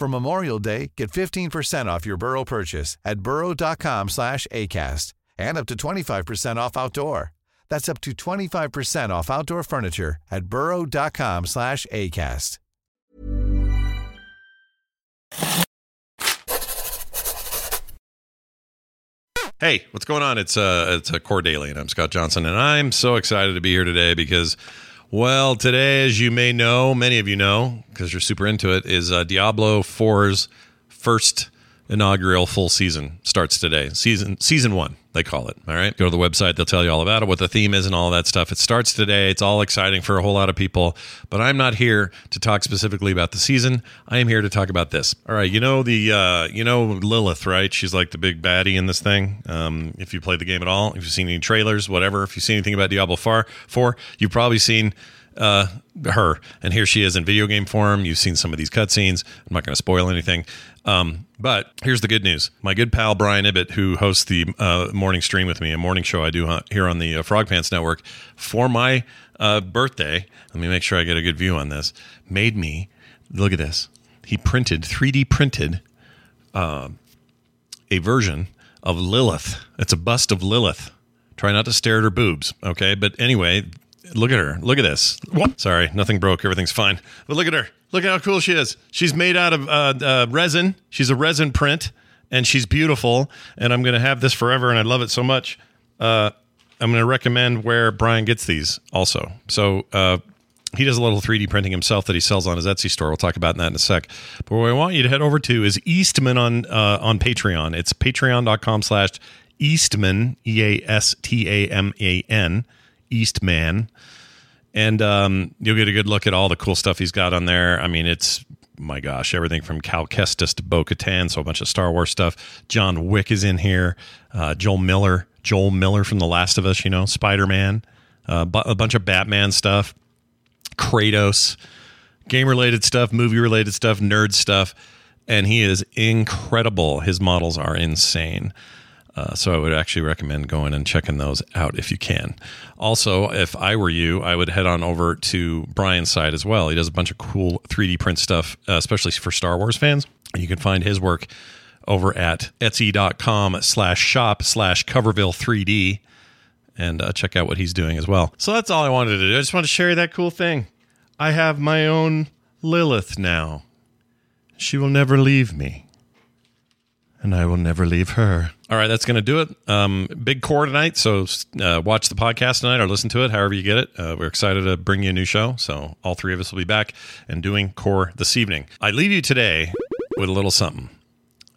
For Memorial Day, get 15% off your Burrow purchase at burrow.com slash ACAST and up to 25% off outdoor. That's up to 25% off outdoor furniture at burrow.com slash ACAST. Hey, what's going on? It's uh it's a Core Daily, and I'm Scott Johnson, and I'm so excited to be here today because, well, today, as you may know, many of you know, because you're super into it, is uh, Diablo 4's first inaugural full season starts today. Season season one, they call it. All right. Go to the website, they'll tell you all about it, what the theme is and all that stuff. It starts today. It's all exciting for a whole lot of people. But I'm not here to talk specifically about the season. I am here to talk about this. All right, you know the uh, you know Lilith, right? She's like the big baddie in this thing. Um, if you played the game at all, if you've seen any trailers, whatever, if you've seen anything about Diablo 4, 4 you've probably seen uh, her. And here she is in video game form. You've seen some of these cutscenes. I'm not going to spoil anything. Um, but here's the good news. My good pal Brian Ibbott, who hosts the uh, morning stream with me, a morning show I do uh, here on the uh, Frog Pants Network, for my uh, birthday, let me make sure I get a good view on this, made me, look at this. He printed, 3D printed uh, a version of Lilith. It's a bust of Lilith. Try not to stare at her boobs, okay? But anyway, look at her. Look at this. What? Sorry, nothing broke. Everything's fine. But look at her. Look at how cool she is. She's made out of uh, uh, resin. She's a resin print, and she's beautiful. And I'm going to have this forever, and I love it so much. Uh, I'm going to recommend where Brian gets these also. So uh, he does a little 3D printing himself that he sells on his Etsy store. We'll talk about that in a sec. But what I want you to head over to is Eastman on uh, on Patreon. It's patreon.com slash Eastman, E A S T A M A N, Eastman. And um, you'll get a good look at all the cool stuff he's got on there. I mean, it's my gosh, everything from Cal Kestis to Bo Katan, so a bunch of Star Wars stuff. John Wick is in here. Uh, Joel Miller, Joel Miller from The Last of Us, you know, Spider Man, uh, a bunch of Batman stuff, Kratos, game related stuff, movie related stuff, nerd stuff. And he is incredible. His models are insane. Uh, so I would actually recommend going and checking those out if you can. Also, if I were you, I would head on over to Brian's side as well. He does a bunch of cool 3D print stuff, uh, especially for Star Wars fans. You can find his work over at etsy.com slash shop slash coverville 3D and uh, check out what he's doing as well. So that's all I wanted to do. I just want to share that cool thing. I have my own Lilith now. She will never leave me and I will never leave her. All right, that's going to do it. Um, big core tonight, so uh, watch the podcast tonight or listen to it, however you get it. Uh, we're excited to bring you a new show, so all three of us will be back and doing core this evening. I leave you today with a little something.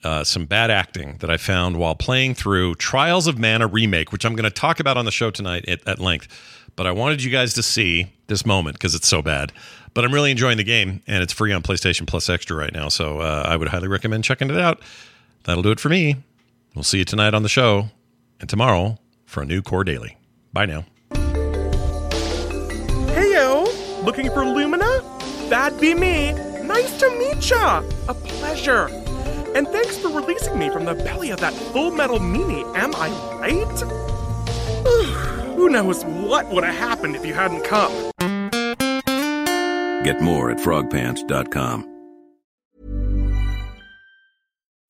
Uh, some bad acting that I found while playing through Trials of Mana Remake, which I'm going to talk about on the show tonight at, at length. But I wanted you guys to see this moment because it's so bad. But I'm really enjoying the game, and it's free on PlayStation Plus Extra right now. So uh, I would highly recommend checking it out. That'll do it for me. We'll see you tonight on the show and tomorrow for a new Core Daily. Bye now. Heyo! Looking for Lumina? That'd be me. Nice to meet ya. A pleasure. And thanks for releasing me from the belly of that full metal meanie, am I right? Who knows what would have happened if you hadn't come? Get more at frogpants.com.